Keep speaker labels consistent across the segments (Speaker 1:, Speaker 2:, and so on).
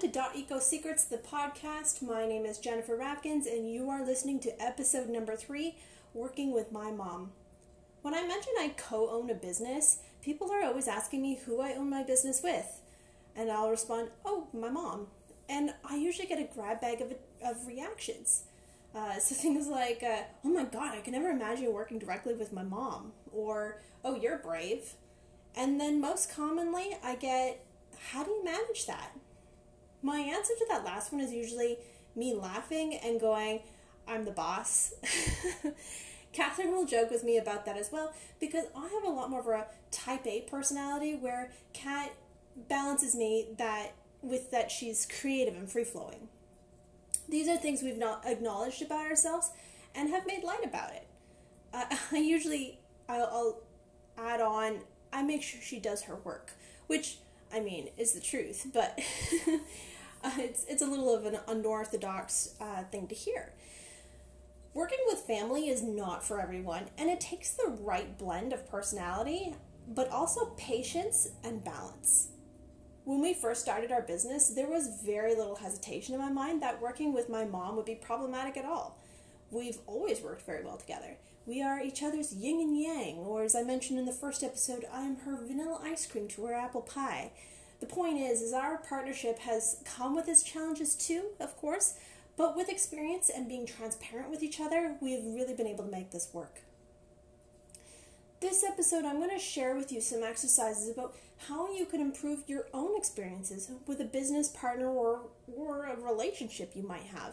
Speaker 1: to Dot Eco Secrets, the podcast. My name is Jennifer Rapkins, and you are listening to episode number three Working with My Mom. When I mention I co own a business, people are always asking me who I own my business with. And I'll respond, Oh, my mom. And I usually get a grab bag of, of reactions. Uh, so things like, uh, Oh my god, I can never imagine working directly with my mom. Or, Oh, you're brave. And then most commonly, I get, How do you manage that? My answer to that last one is usually me laughing and going, I'm the boss. Catherine will joke with me about that as well because I have a lot more of a type A personality where Kat balances me that with that she's creative and free flowing. These are things we've not acknowledged about ourselves and have made light about it. Uh, I usually I'll, I'll add on. I make sure she does her work, which I mean is the truth, but uh, it's it's a little of an unorthodox uh, thing to hear. Working with family is not for everyone, and it takes the right blend of personality, but also patience and balance. When we first started our business, there was very little hesitation in my mind that working with my mom would be problematic at all. We've always worked very well together. We are each other's yin and yang, or as I mentioned in the first episode, I am her vanilla ice cream to her apple pie. The point is, is our partnership has come with its challenges too, of course, but with experience and being transparent with each other, we've really been able to make this work. This episode, I'm going to share with you some exercises about how you can improve your own experiences with a business partner or, or a relationship you might have.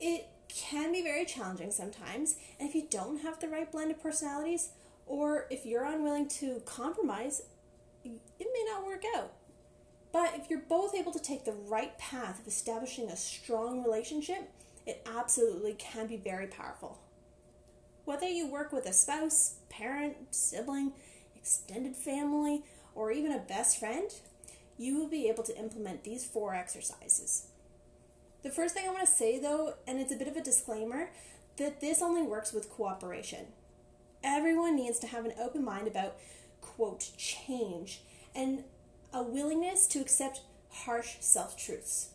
Speaker 1: It can be very challenging sometimes, and if you don't have the right blend of personalities, or if you're unwilling to compromise, it may not work out. But if you're both able to take the right path of establishing a strong relationship, it absolutely can be very powerful. Whether you work with a spouse, parent, sibling, extended family, or even a best friend, you will be able to implement these four exercises. The first thing I want to say though, and it's a bit of a disclaimer, that this only works with cooperation. Everyone needs to have an open mind about, quote, change and a willingness to accept harsh self truths.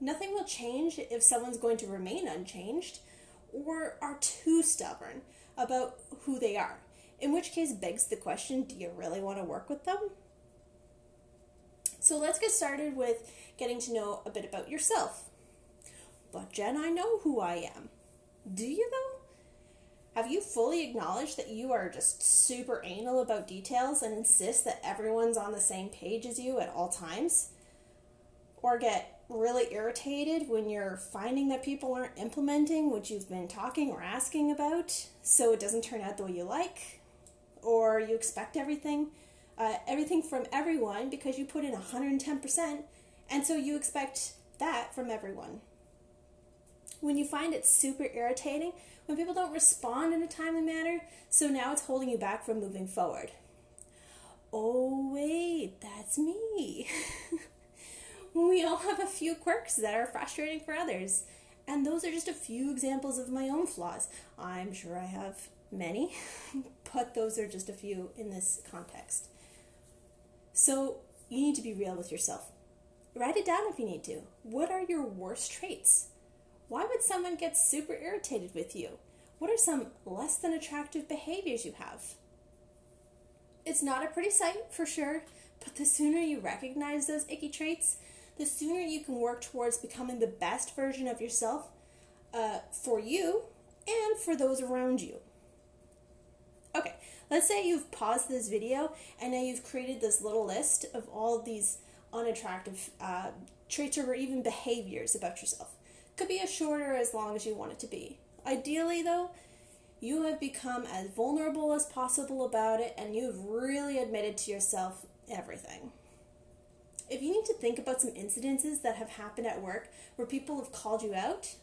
Speaker 1: Nothing will change if someone's going to remain unchanged or are too stubborn about who they are, in which case begs the question do you really want to work with them? So let's get started with getting to know a bit about yourself. But Jen, I know who I am. Do you though? Have you fully acknowledged that you are just super anal about details and insist that everyone's on the same page as you at all times? Or get really irritated when you're finding that people aren't implementing what you've been talking or asking about so it doesn't turn out the way you like? Or you expect everything, uh, everything from everyone because you put in 110% and so you expect that from everyone. When you find it super irritating when people don't respond in a timely manner, so now it's holding you back from moving forward. Oh, wait, that's me. we all have a few quirks that are frustrating for others, and those are just a few examples of my own flaws. I'm sure I have many, but those are just a few in this context. So you need to be real with yourself. Write it down if you need to. What are your worst traits? Why would someone get super irritated with you? What are some less than attractive behaviors you have? It's not a pretty sight, for sure, but the sooner you recognize those icky traits, the sooner you can work towards becoming the best version of yourself uh, for you and for those around you. Okay, let's say you've paused this video and now you've created this little list of all these unattractive uh, traits or even behaviors about yourself. Could be as short or as long as you want it to be. Ideally, though, you have become as vulnerable as possible about it and you've really admitted to yourself everything. If you need to think about some incidences that have happened at work where people have called you out,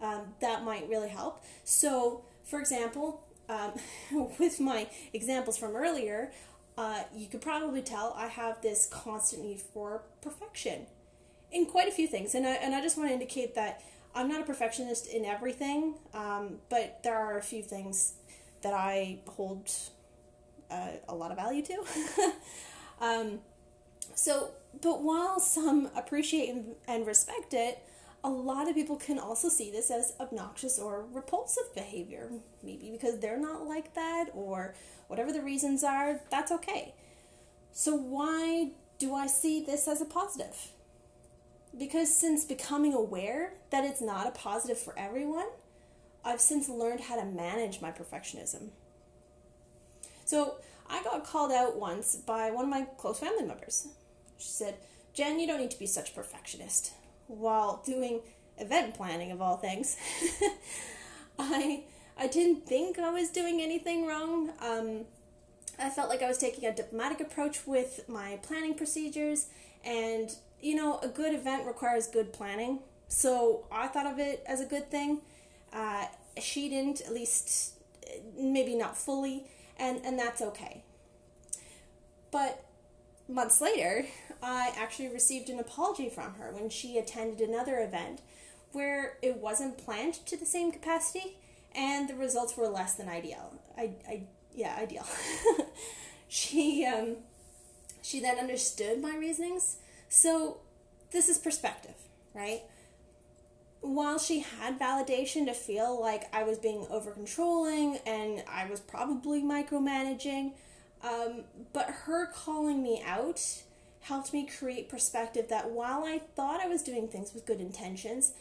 Speaker 1: um, that might really help. So, for example, um, with my examples from earlier, uh, you could probably tell I have this constant need for perfection in quite a few things. And I, and I just want to indicate that I'm not a perfectionist in everything, um, but there are a few things that I hold uh, a lot of value to. um, So, but while some appreciate and respect it, a lot of people can also see this as obnoxious or repulsive behavior. Maybe because they're not like that, or whatever the reasons are, that's okay. So, why do I see this as a positive? Because since becoming aware that it's not a positive for everyone, I've since learned how to manage my perfectionism. So, I got called out once by one of my close family members. She said, Jen, you don't need to be such a perfectionist while doing event planning of all things. I I didn't think I was doing anything wrong. Um, I felt like I was taking a diplomatic approach with my planning procedures, and you know, a good event requires good planning. So I thought of it as a good thing. Uh, she didn't, at least maybe not fully, and and that's okay. But months later, I actually received an apology from her when she attended another event where it wasn't planned to the same capacity and the results were less than ideal. I, I yeah, ideal. she um, she then understood my reasonings. So this is perspective, right? While she had validation to feel like I was being over controlling and I was probably micromanaging, um, but her calling me out helped me create perspective that while I thought I was doing things with good intentions,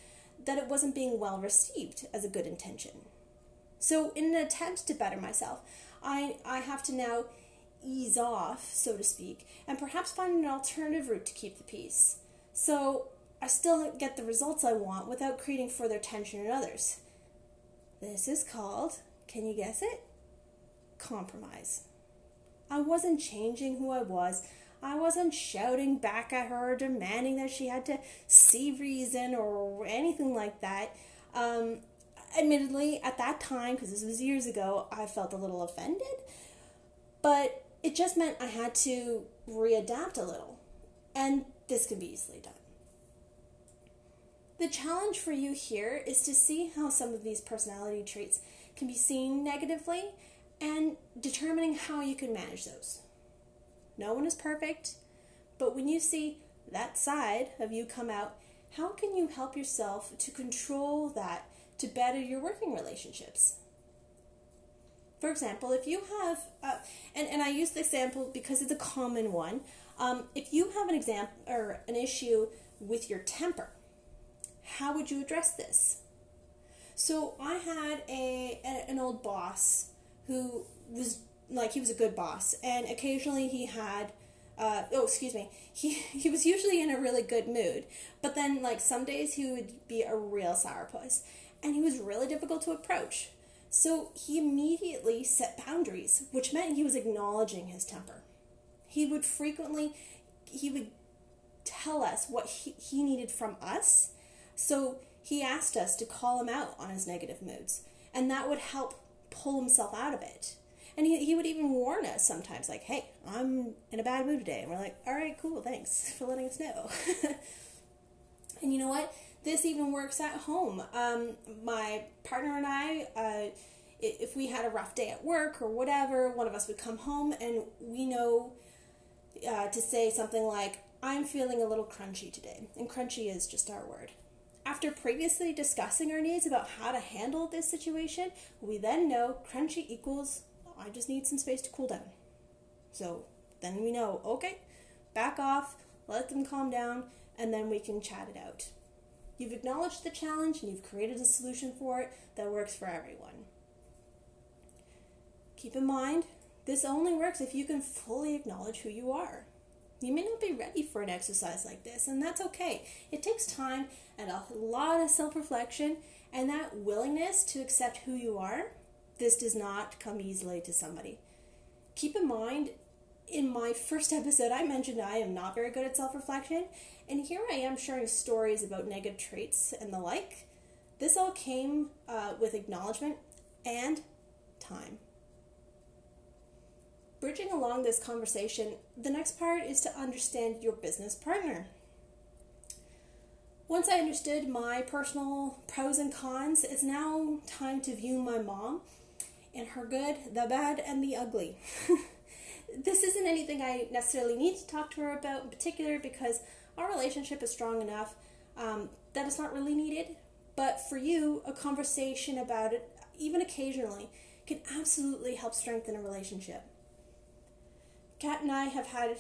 Speaker 1: that it wasn't being well received as a good intention. So, in an attempt to better myself, I, I have to now ease off, so to speak, and perhaps find an alternative route to keep the peace. So, I still get the results I want without creating further tension in others. This is called, can you guess it? Compromise. I wasn't changing who I was. I wasn't shouting back at her, demanding that she had to see reason or anything like that. Um, admittedly, at that time, because this was years ago, I felt a little offended, but it just meant I had to readapt a little, and this can be easily done. The challenge for you here is to see how some of these personality traits can be seen negatively and determining how you can manage those. No one is perfect, but when you see that side of you come out, how can you help yourself to control that to better your working relationships? For example, if you have, uh, and, and I use the example because it's a common one, um, if you have an example or an issue with your temper, how would you address this? So I had a, a an old boss who was like he was a good boss, and occasionally he had. Uh, oh, excuse me. He he was usually in a really good mood, but then like some days he would be a real sourpuss, and he was really difficult to approach. So he immediately set boundaries, which meant he was acknowledging his temper. He would frequently he would tell us what he, he needed from us. So he asked us to call him out on his negative moods, and that would help pull himself out of it. And he, he would even warn us sometimes, like, hey, I'm in a bad mood today. And we're like, all right, cool, thanks for letting us know. and you know what? This even works at home. Um, my partner and I, uh, if we had a rough day at work or whatever, one of us would come home and we know uh, to say something like, I'm feeling a little crunchy today. And crunchy is just our word. After previously discussing our needs about how to handle this situation, we then know crunchy equals I just need some space to cool down. So then we know, okay, back off, let them calm down, and then we can chat it out. You've acknowledged the challenge and you've created a solution for it that works for everyone. Keep in mind, this only works if you can fully acknowledge who you are. You may not be ready for an exercise like this, and that's okay. It takes time and a lot of self reflection and that willingness to accept who you are. This does not come easily to somebody. Keep in mind, in my first episode, I mentioned I am not very good at self reflection, and here I am sharing stories about negative traits and the like. This all came uh, with acknowledgement and time bridging along this conversation, the next part is to understand your business partner. Once I understood my personal pros and cons, it's now time to view my mom and her good, the bad, and the ugly. this isn't anything I necessarily need to talk to her about in particular because our relationship is strong enough um, that it's not really needed. But for you, a conversation about it, even occasionally, can absolutely help strengthen a relationship. Kat and I have had,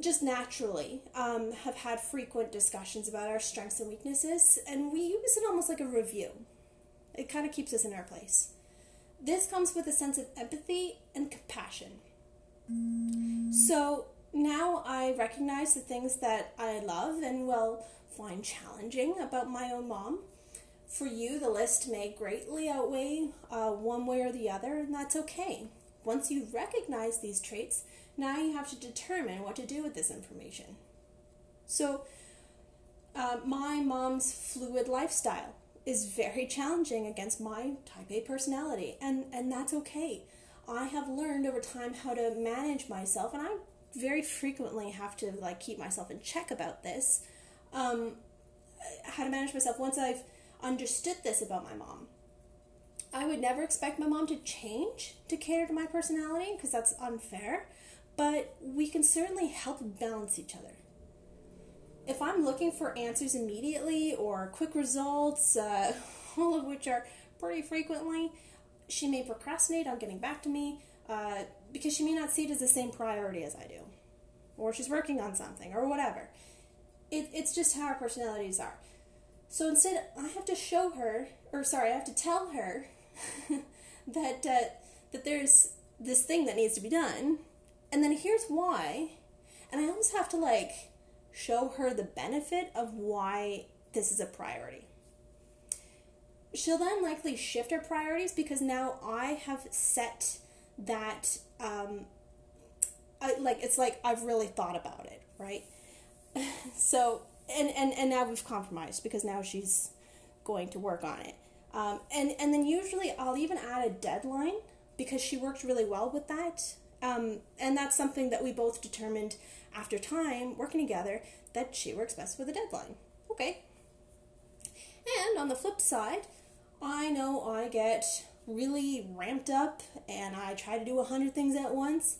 Speaker 1: just naturally, um, have had frequent discussions about our strengths and weaknesses, and we use it almost like a review. It kind of keeps us in our place. This comes with a sense of empathy and compassion. So now I recognize the things that I love and will find challenging about my own mom. For you, the list may greatly outweigh uh, one way or the other, and that's okay. Once you recognize these traits, now you have to determine what to do with this information. So, uh, my mom's fluid lifestyle is very challenging against my type A personality, and, and that's okay. I have learned over time how to manage myself, and I very frequently have to like keep myself in check about this. Um, how to manage myself once I've understood this about my mom. I would never expect my mom to change to cater to my personality because that's unfair, but we can certainly help balance each other. If I'm looking for answers immediately or quick results, uh, all of which are pretty frequently, she may procrastinate on getting back to me uh, because she may not see it as the same priority as I do, or she's working on something, or whatever. It, it's just how our personalities are. So instead, I have to show her, or sorry, I have to tell her that uh, that there's this thing that needs to be done, and then here's why, and I almost have to like show her the benefit of why this is a priority. She'll then likely shift her priorities because now I have set that um, I, like it's like I've really thought about it, right? so and, and and now we've compromised because now she's going to work on it. Um, and and then usually I'll even add a deadline because she worked really well with that. Um, and that's something that we both determined after time working together that she works best with a deadline. Okay. And on the flip side, I know I get really ramped up and I try to do a hundred things at once.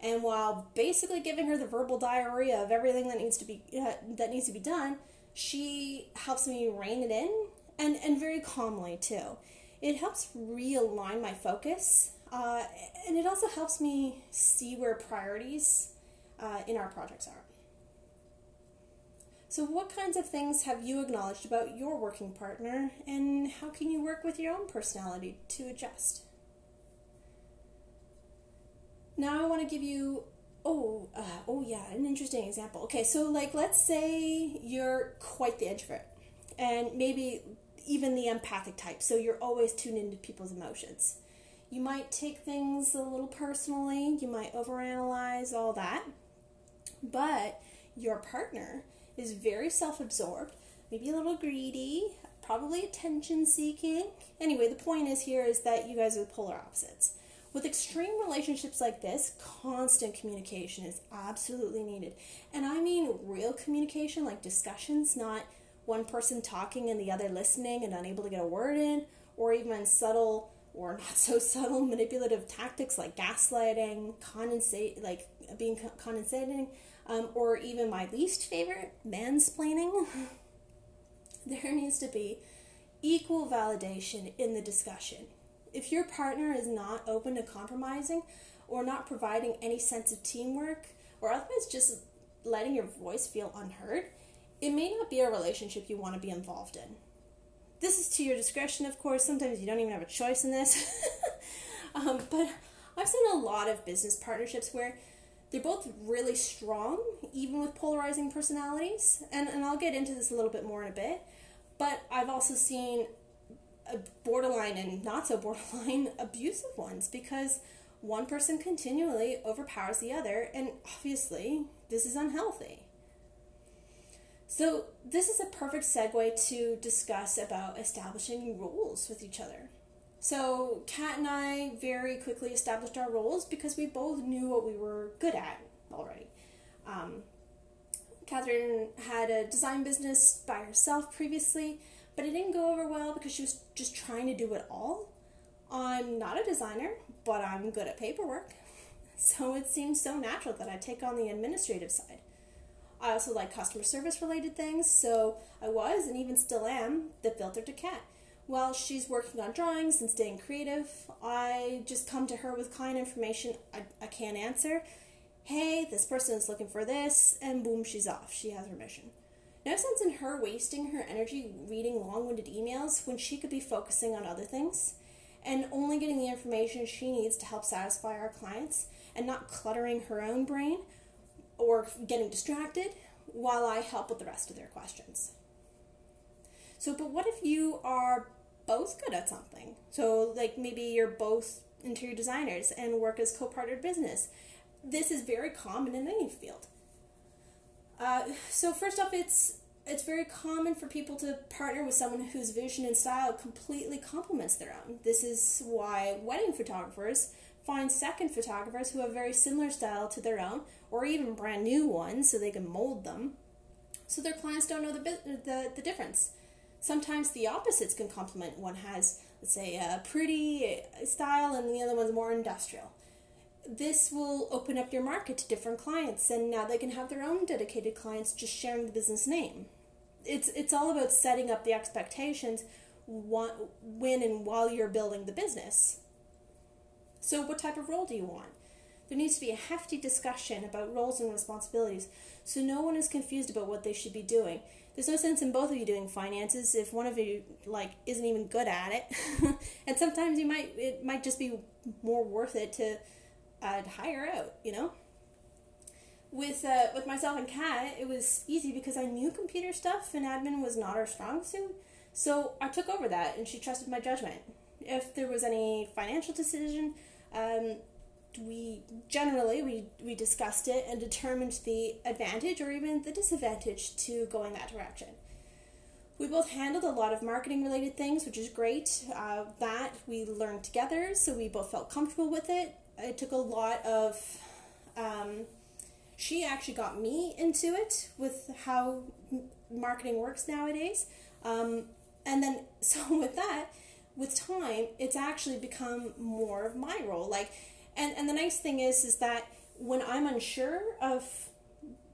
Speaker 1: And while basically giving her the verbal diarrhea of everything that needs to be uh, that needs to be done, she helps me rein it in and and very calmly too. It helps realign my focus, uh, and it also helps me see where priorities uh, in our projects are. So, what kinds of things have you acknowledged about your working partner, and how can you work with your own personality to adjust? Now, I want to give you oh uh, oh yeah an interesting example. Okay, so like let's say you're quite the introvert, and maybe even the empathic type, so you're always tuned into people's emotions. You might take things a little personally. You might overanalyze all that, but your partner is very self absorbed, maybe a little greedy, probably attention seeking. Anyway, the point is here is that you guys are the polar opposites. With extreme relationships like this, constant communication is absolutely needed. And I mean real communication, like discussions, not one person talking and the other listening and unable to get a word in, or even subtle or not so subtle manipulative tactics like gaslighting, condensate, like being condensating, um, or even my least favorite, mansplaining. there needs to be equal validation in the discussion. If your partner is not open to compromising or not providing any sense of teamwork or otherwise just letting your voice feel unheard, it may not be a relationship you want to be involved in. This is to your discretion, of course. Sometimes you don't even have a choice in this. um, but I've seen a lot of business partnerships where they're both really strong, even with polarizing personalities. And, and I'll get into this a little bit more in a bit. But I've also seen borderline and not so borderline abusive ones because one person continually overpowers the other, and obviously, this is unhealthy. So, this is a perfect segue to discuss about establishing rules with each other. So, Kat and I very quickly established our roles because we both knew what we were good at already. Um, Catherine had a design business by herself previously, but it didn't go over well because she was just trying to do it all. I'm not a designer, but I'm good at paperwork. so it seems so natural that I take on the administrative side. I also like customer service related things, so I was and even still am the filter to Kat. While she's working on drawings and staying creative, I just come to her with client information I, I can't answer. Hey, this person is looking for this, and boom, she's off. She has her mission. No sense in her wasting her energy reading long winded emails when she could be focusing on other things and only getting the information she needs to help satisfy our clients and not cluttering her own brain or getting distracted while I help with the rest of their questions. So, but what if you are both good at something? So, like maybe you're both interior designers and work as co partnered business. This is very common in any field. Uh, so, first off, it's it's very common for people to partner with someone whose vision and style completely complements their own. This is why wedding photographers find second photographers who have very similar style to their own, or even brand new ones, so they can mold them. So their clients don't know the the, the difference. Sometimes the opposites can complement. One has, let's say, a pretty style, and the other one's more industrial. This will open up your market to different clients, and now they can have their own dedicated clients just sharing the business name. It's it's all about setting up the expectations when and while you're building the business. So, what type of role do you want? There needs to be a hefty discussion about roles and responsibilities so no one is confused about what they should be doing. There's no sense in both of you doing finances if one of you like isn't even good at it. and sometimes you might it might just be more worth it to uh, hire out, you know? With uh, with myself and Kat, it was easy because I knew computer stuff and admin was not our strong suit. So I took over that and she trusted my judgment. If there was any financial decision, um, we generally we, we discussed it and determined the advantage or even the disadvantage to going that direction. We both handled a lot of marketing related things, which is great. Uh, that we learned together, so we both felt comfortable with it. It took a lot of. Um, she actually got me into it with how marketing works nowadays. Um, and then, so with that, with time, it's actually become more of my role. Like, and and the nice thing is, is that when I'm unsure of,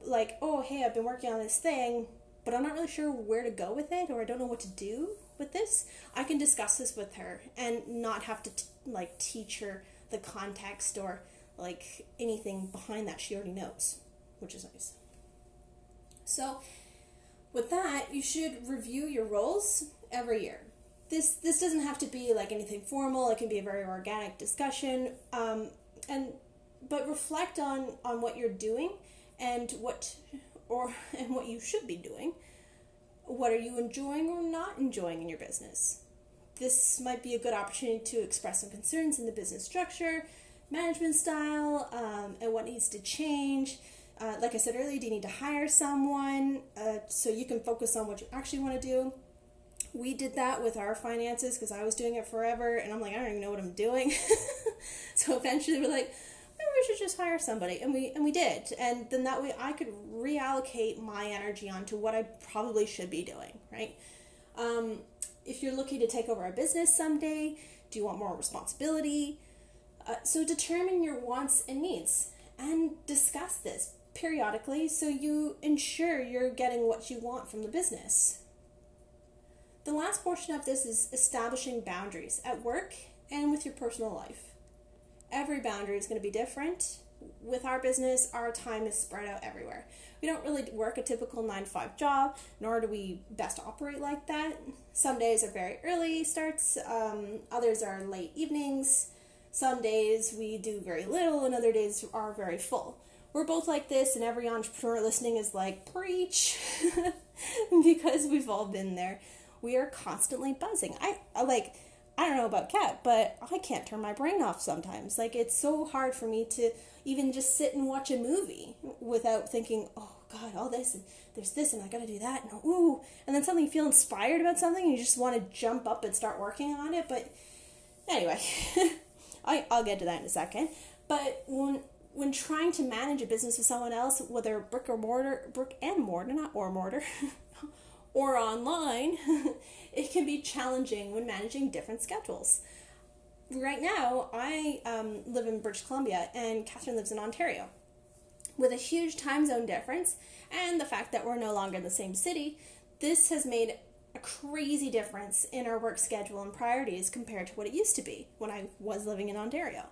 Speaker 1: like, oh hey, I've been working on this thing, but I'm not really sure where to go with it, or I don't know what to do with this, I can discuss this with her and not have to t- like teach her the context or like anything behind that she already knows, which is nice. So, with that, you should review your roles every year this this doesn't have to be like anything formal. It can be a very organic discussion, um, and but reflect on on what you're doing and what or and what you should be doing. What are you enjoying or not enjoying in your business? This might be a good opportunity to express some concerns in the business structure, management style, um, and what needs to change. Uh, like I said earlier, do you need to hire someone uh, so you can focus on what you actually want to do? We did that with our finances because I was doing it forever, and I'm like, I don't even know what I'm doing. so eventually, we're like, maybe we should just hire somebody, and we and we did, and then that way I could reallocate my energy onto what I probably should be doing, right? Um, if you're looking to take over a business someday, do you want more responsibility? Uh, so determine your wants and needs and discuss this periodically so you ensure you're getting what you want from the business. The last portion of this is establishing boundaries at work and with your personal life. Every boundary is going to be different. With our business, our time is spread out everywhere. We don't really work a typical 9 to 5 job, nor do we best operate like that. Some days are very early starts, um, others are late evenings. Some days we do very little, and other days are very full. We're both like this, and every entrepreneur listening is like, preach, because we've all been there we are constantly buzzing. I, I like I don't know about Kat, but I can't turn my brain off sometimes. Like it's so hard for me to even just sit and watch a movie without thinking, "Oh God, all this and there's this and I got to do that." And oh, ooh, and then suddenly you feel inspired about something and you just want to jump up and start working on it. But anyway, I I'll get to that in a second. But when when trying to manage a business with someone else, whether brick or mortar, brick and mortar, not or mortar, or online, it can be challenging when managing different schedules. right now, I um, live in British Columbia and Catherine lives in Ontario. With a huge time zone difference and the fact that we're no longer in the same city, this has made a crazy difference in our work schedule and priorities compared to what it used to be when I was living in Ontario.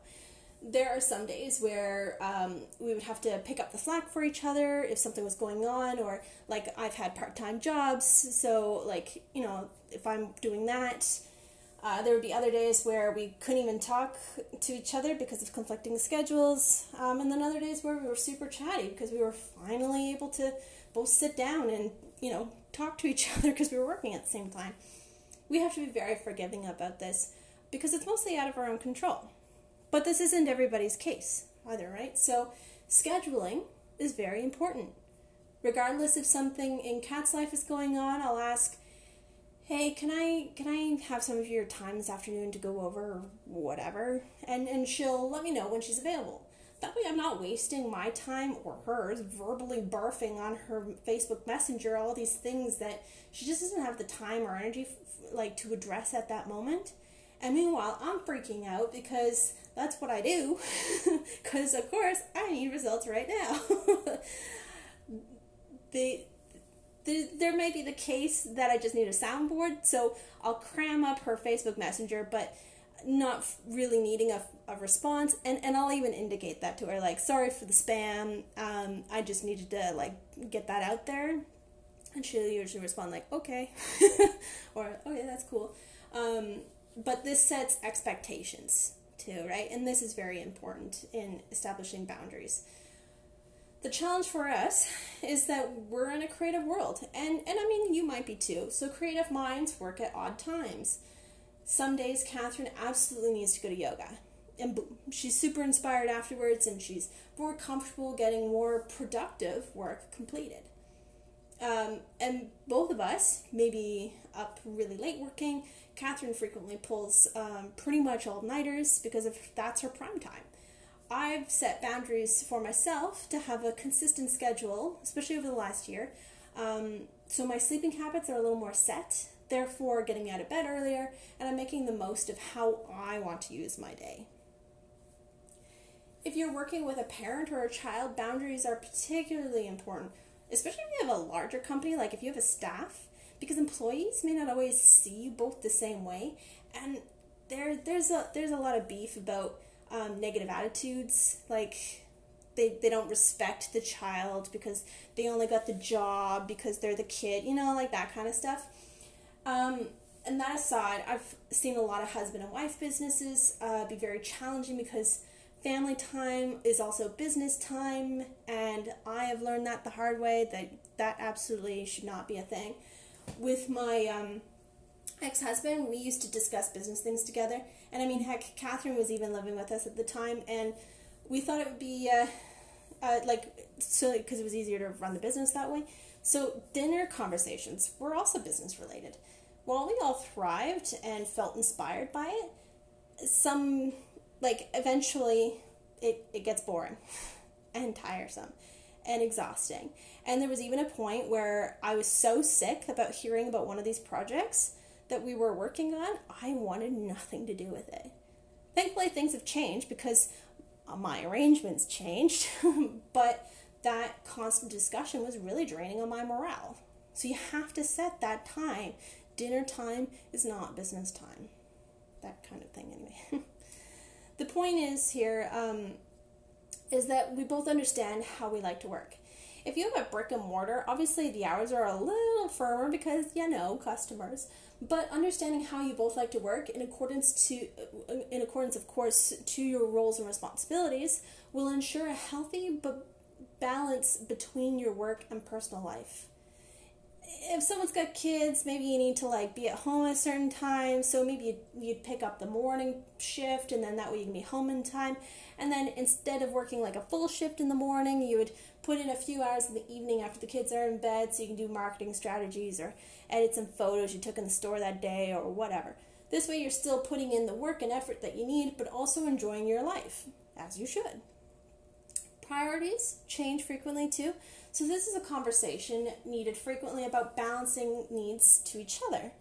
Speaker 1: There are some days where um, we would have to pick up the slack for each other if something was going on, or like I've had part time jobs, so like, you know, if I'm doing that, uh, there would be other days where we couldn't even talk to each other because of conflicting schedules, um, and then other days where we were super chatty because we were finally able to both sit down and you know talk to each other because we were working at the same time. We have to be very forgiving about this because it's mostly out of our own control. But this isn't everybody's case either, right? So scheduling is very important. Regardless if something in Kat's life is going on, I'll ask hey can i can i have some of your time this afternoon to go over or whatever and and she'll let me know when she's available that way i'm not wasting my time or hers verbally barfing on her facebook messenger all these things that she just doesn't have the time or energy like to address at that moment and meanwhile i'm freaking out because that's what i do because of course i need results right now. The there may be the case that I just need a soundboard, so I'll cram up her Facebook Messenger, but not really needing a, a response, and, and I'll even indicate that to her, like, sorry for the spam, um, I just needed to, like, get that out there, and she'll usually respond, like, okay, or, oh yeah, that's cool, um, but this sets expectations, too, right, and this is very important in establishing boundaries. The challenge for us is that we're in a creative world. And and i mean you might be too. So creative minds work at odd times. Some days catherine absolutely needs to go to yoga. And boom she's super inspired afterwards and she's more comfortable getting more productive work completed um, and both of us may be up really late working catherine frequently pulls um, pretty much all nighters because of that's her prime time I've set boundaries for myself to have a consistent schedule, especially over the last year. Um, so my sleeping habits are a little more set, therefore getting out of bed earlier, and I'm making the most of how I want to use my day. If you're working with a parent or a child, boundaries are particularly important, especially if you have a larger company, like if you have a staff, because employees may not always see you both the same way, and there there's a there's a lot of beef about um, negative attitudes, like they, they don't respect the child because they only got the job because they're the kid, you know, like that kind of stuff. Um, and that aside, I've seen a lot of husband and wife businesses uh, be very challenging because family time is also business time, and I have learned that the hard way that that absolutely should not be a thing. With my um, ex husband, we used to discuss business things together. And I mean, heck, Catherine was even living with us at the time, and we thought it would be uh, uh, like so because it was easier to run the business that way. So dinner conversations were also business related. While we all thrived and felt inspired by it, some like eventually it, it gets boring and tiresome and exhausting. And there was even a point where I was so sick about hearing about one of these projects that we were working on, I wanted nothing to do with it. Thankfully, things have changed because my arrangements changed, but that constant discussion was really draining on my morale. So you have to set that time. Dinner time is not business time. That kind of thing, anyway. the point is here um, is that we both understand how we like to work. If you have a brick and mortar, obviously the hours are a little firmer because you know customers but understanding how you both like to work in accordance to in accordance of course to your roles and responsibilities will ensure a healthy but balance between your work and personal life if someone's got kids maybe you need to like be at home at a certain time so maybe you'd, you'd pick up the morning shift and then that way you can be home in time and then instead of working like a full shift in the morning you would put in a few hours in the evening after the kids are in bed so you can do marketing strategies or edit some photos you took in the store that day or whatever. This way, you're still putting in the work and effort that you need, but also enjoying your life, as you should. Priorities change frequently too, so this is a conversation needed frequently about balancing needs to each other.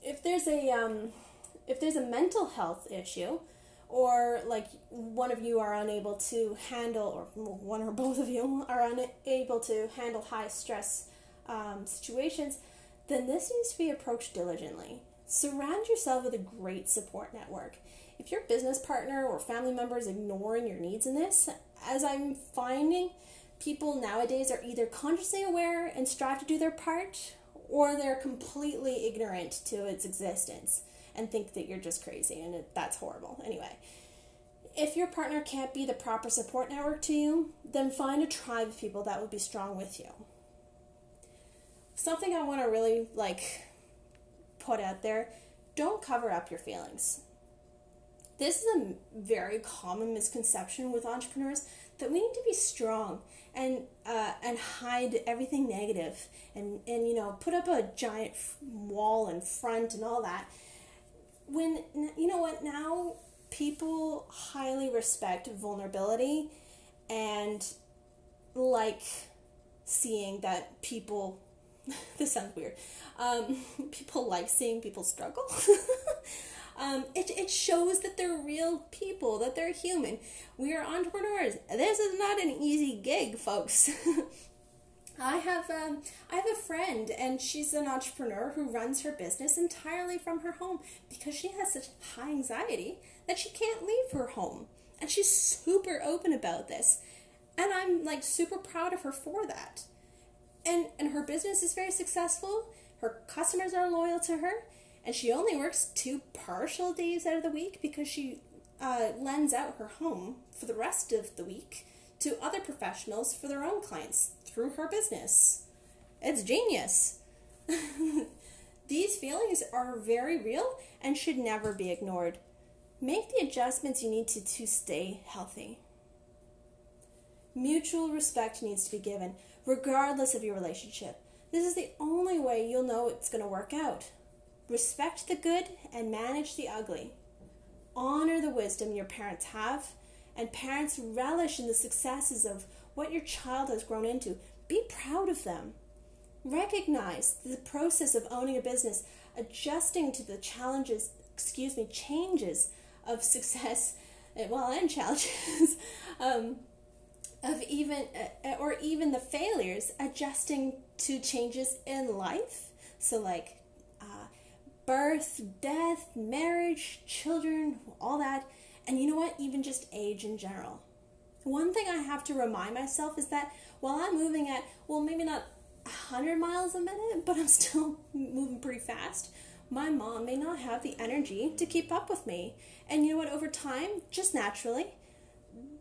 Speaker 1: If there's a um, If there's a mental health issue, or like one of you are unable to handle, or one or both of you are unable to handle high stress um, situations, then this needs to be approached diligently. Surround yourself with a great support network. If your business partner or family member is ignoring your needs in this, as I'm finding, people nowadays are either consciously aware and strive to do their part, or they're completely ignorant to its existence and think that you're just crazy and that's horrible. Anyway, if your partner can't be the proper support network to you, then find a tribe of people that will be strong with you. Something I want to really like put out there, don't cover up your feelings. This is a very common misconception with entrepreneurs that we need to be strong and uh, and hide everything negative and and you know put up a giant wall in front and all that. When you know what now people highly respect vulnerability and like seeing that people this sounds weird um, people like seeing people struggle um, it, it shows that they're real people, that they're human. We are entrepreneurs. This is not an easy gig, folks. I have um, I have a friend, and she's an entrepreneur who runs her business entirely from her home because she has such high anxiety that she can't leave her home, and she's super open about this, and I'm like super proud of her for that. And and her business is very successful. Her customers are loyal to her, and she only works two partial days out of the week because she uh, lends out her home for the rest of the week to other professionals for their own clients through her business. It's genius. These feelings are very real and should never be ignored. Make the adjustments you need to to stay healthy. Mutual respect needs to be given, regardless of your relationship. This is the only way you'll know it's going to work out. Respect the good and manage the ugly. Honor the wisdom your parents have, and parents relish in the successes of what your child has grown into. Be proud of them. Recognize the process of owning a business, adjusting to the challenges, excuse me, changes of success, well, and challenges, um, of even, uh, or even the failures, adjusting to changes in life. So, like birth, death, marriage, children, all that, and you know what? Even just age in general. One thing I have to remind myself is that while I'm moving at, well, maybe not 100 miles a minute, but I'm still moving pretty fast, my mom may not have the energy to keep up with me. And you know what? Over time, just naturally,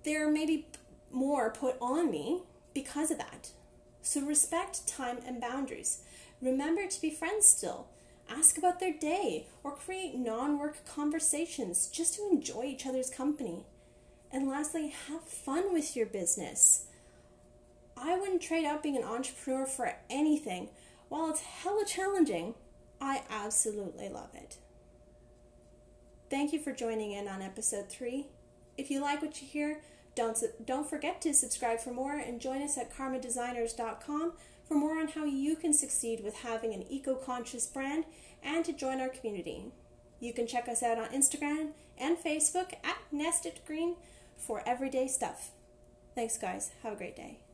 Speaker 1: there may be more put on me because of that. So respect time and boundaries. Remember to be friends still ask about their day, or create non work conversations just to enjoy each other's company. And lastly, have fun with your business. I wouldn't trade out being an entrepreneur for anything. While it's hella challenging, I absolutely love it. Thank you for joining in on episode 3. If you like what you hear, don't, don't forget to subscribe for more and join us at karmadesigners.com for more on how you can succeed with having an eco conscious brand and to join our community. You can check us out on Instagram and Facebook at Nested Green for everyday stuff. Thanks, guys. Have a great day.